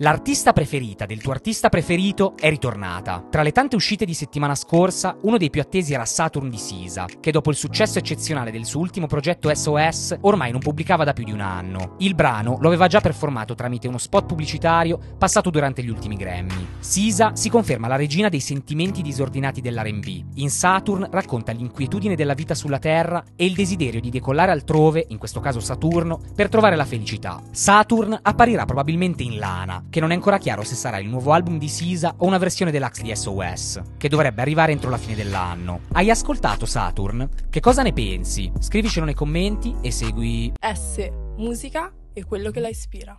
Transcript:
L'artista preferita del tuo artista preferito è ritornata. Tra le tante uscite di settimana scorsa, uno dei più attesi era Saturn di Sisa, che dopo il successo eccezionale del suo ultimo progetto SOS ormai non pubblicava da più di un anno. Il brano lo aveva già performato tramite uno spot pubblicitario passato durante gli ultimi Grammy. Sisa si conferma la regina dei sentimenti disordinati dell'RB. In Saturn racconta l'inquietudine della vita sulla Terra e il desiderio di decollare altrove, in questo caso Saturno, per trovare la felicità. Saturn apparirà probabilmente in lana che non è ancora chiaro se sarà il nuovo album di Sisa o una versione deluxe di SOS, che dovrebbe arrivare entro la fine dell'anno. Hai ascoltato Saturn? Che cosa ne pensi? Scrivicelo nei commenti e segui S, musica e quello che la ispira.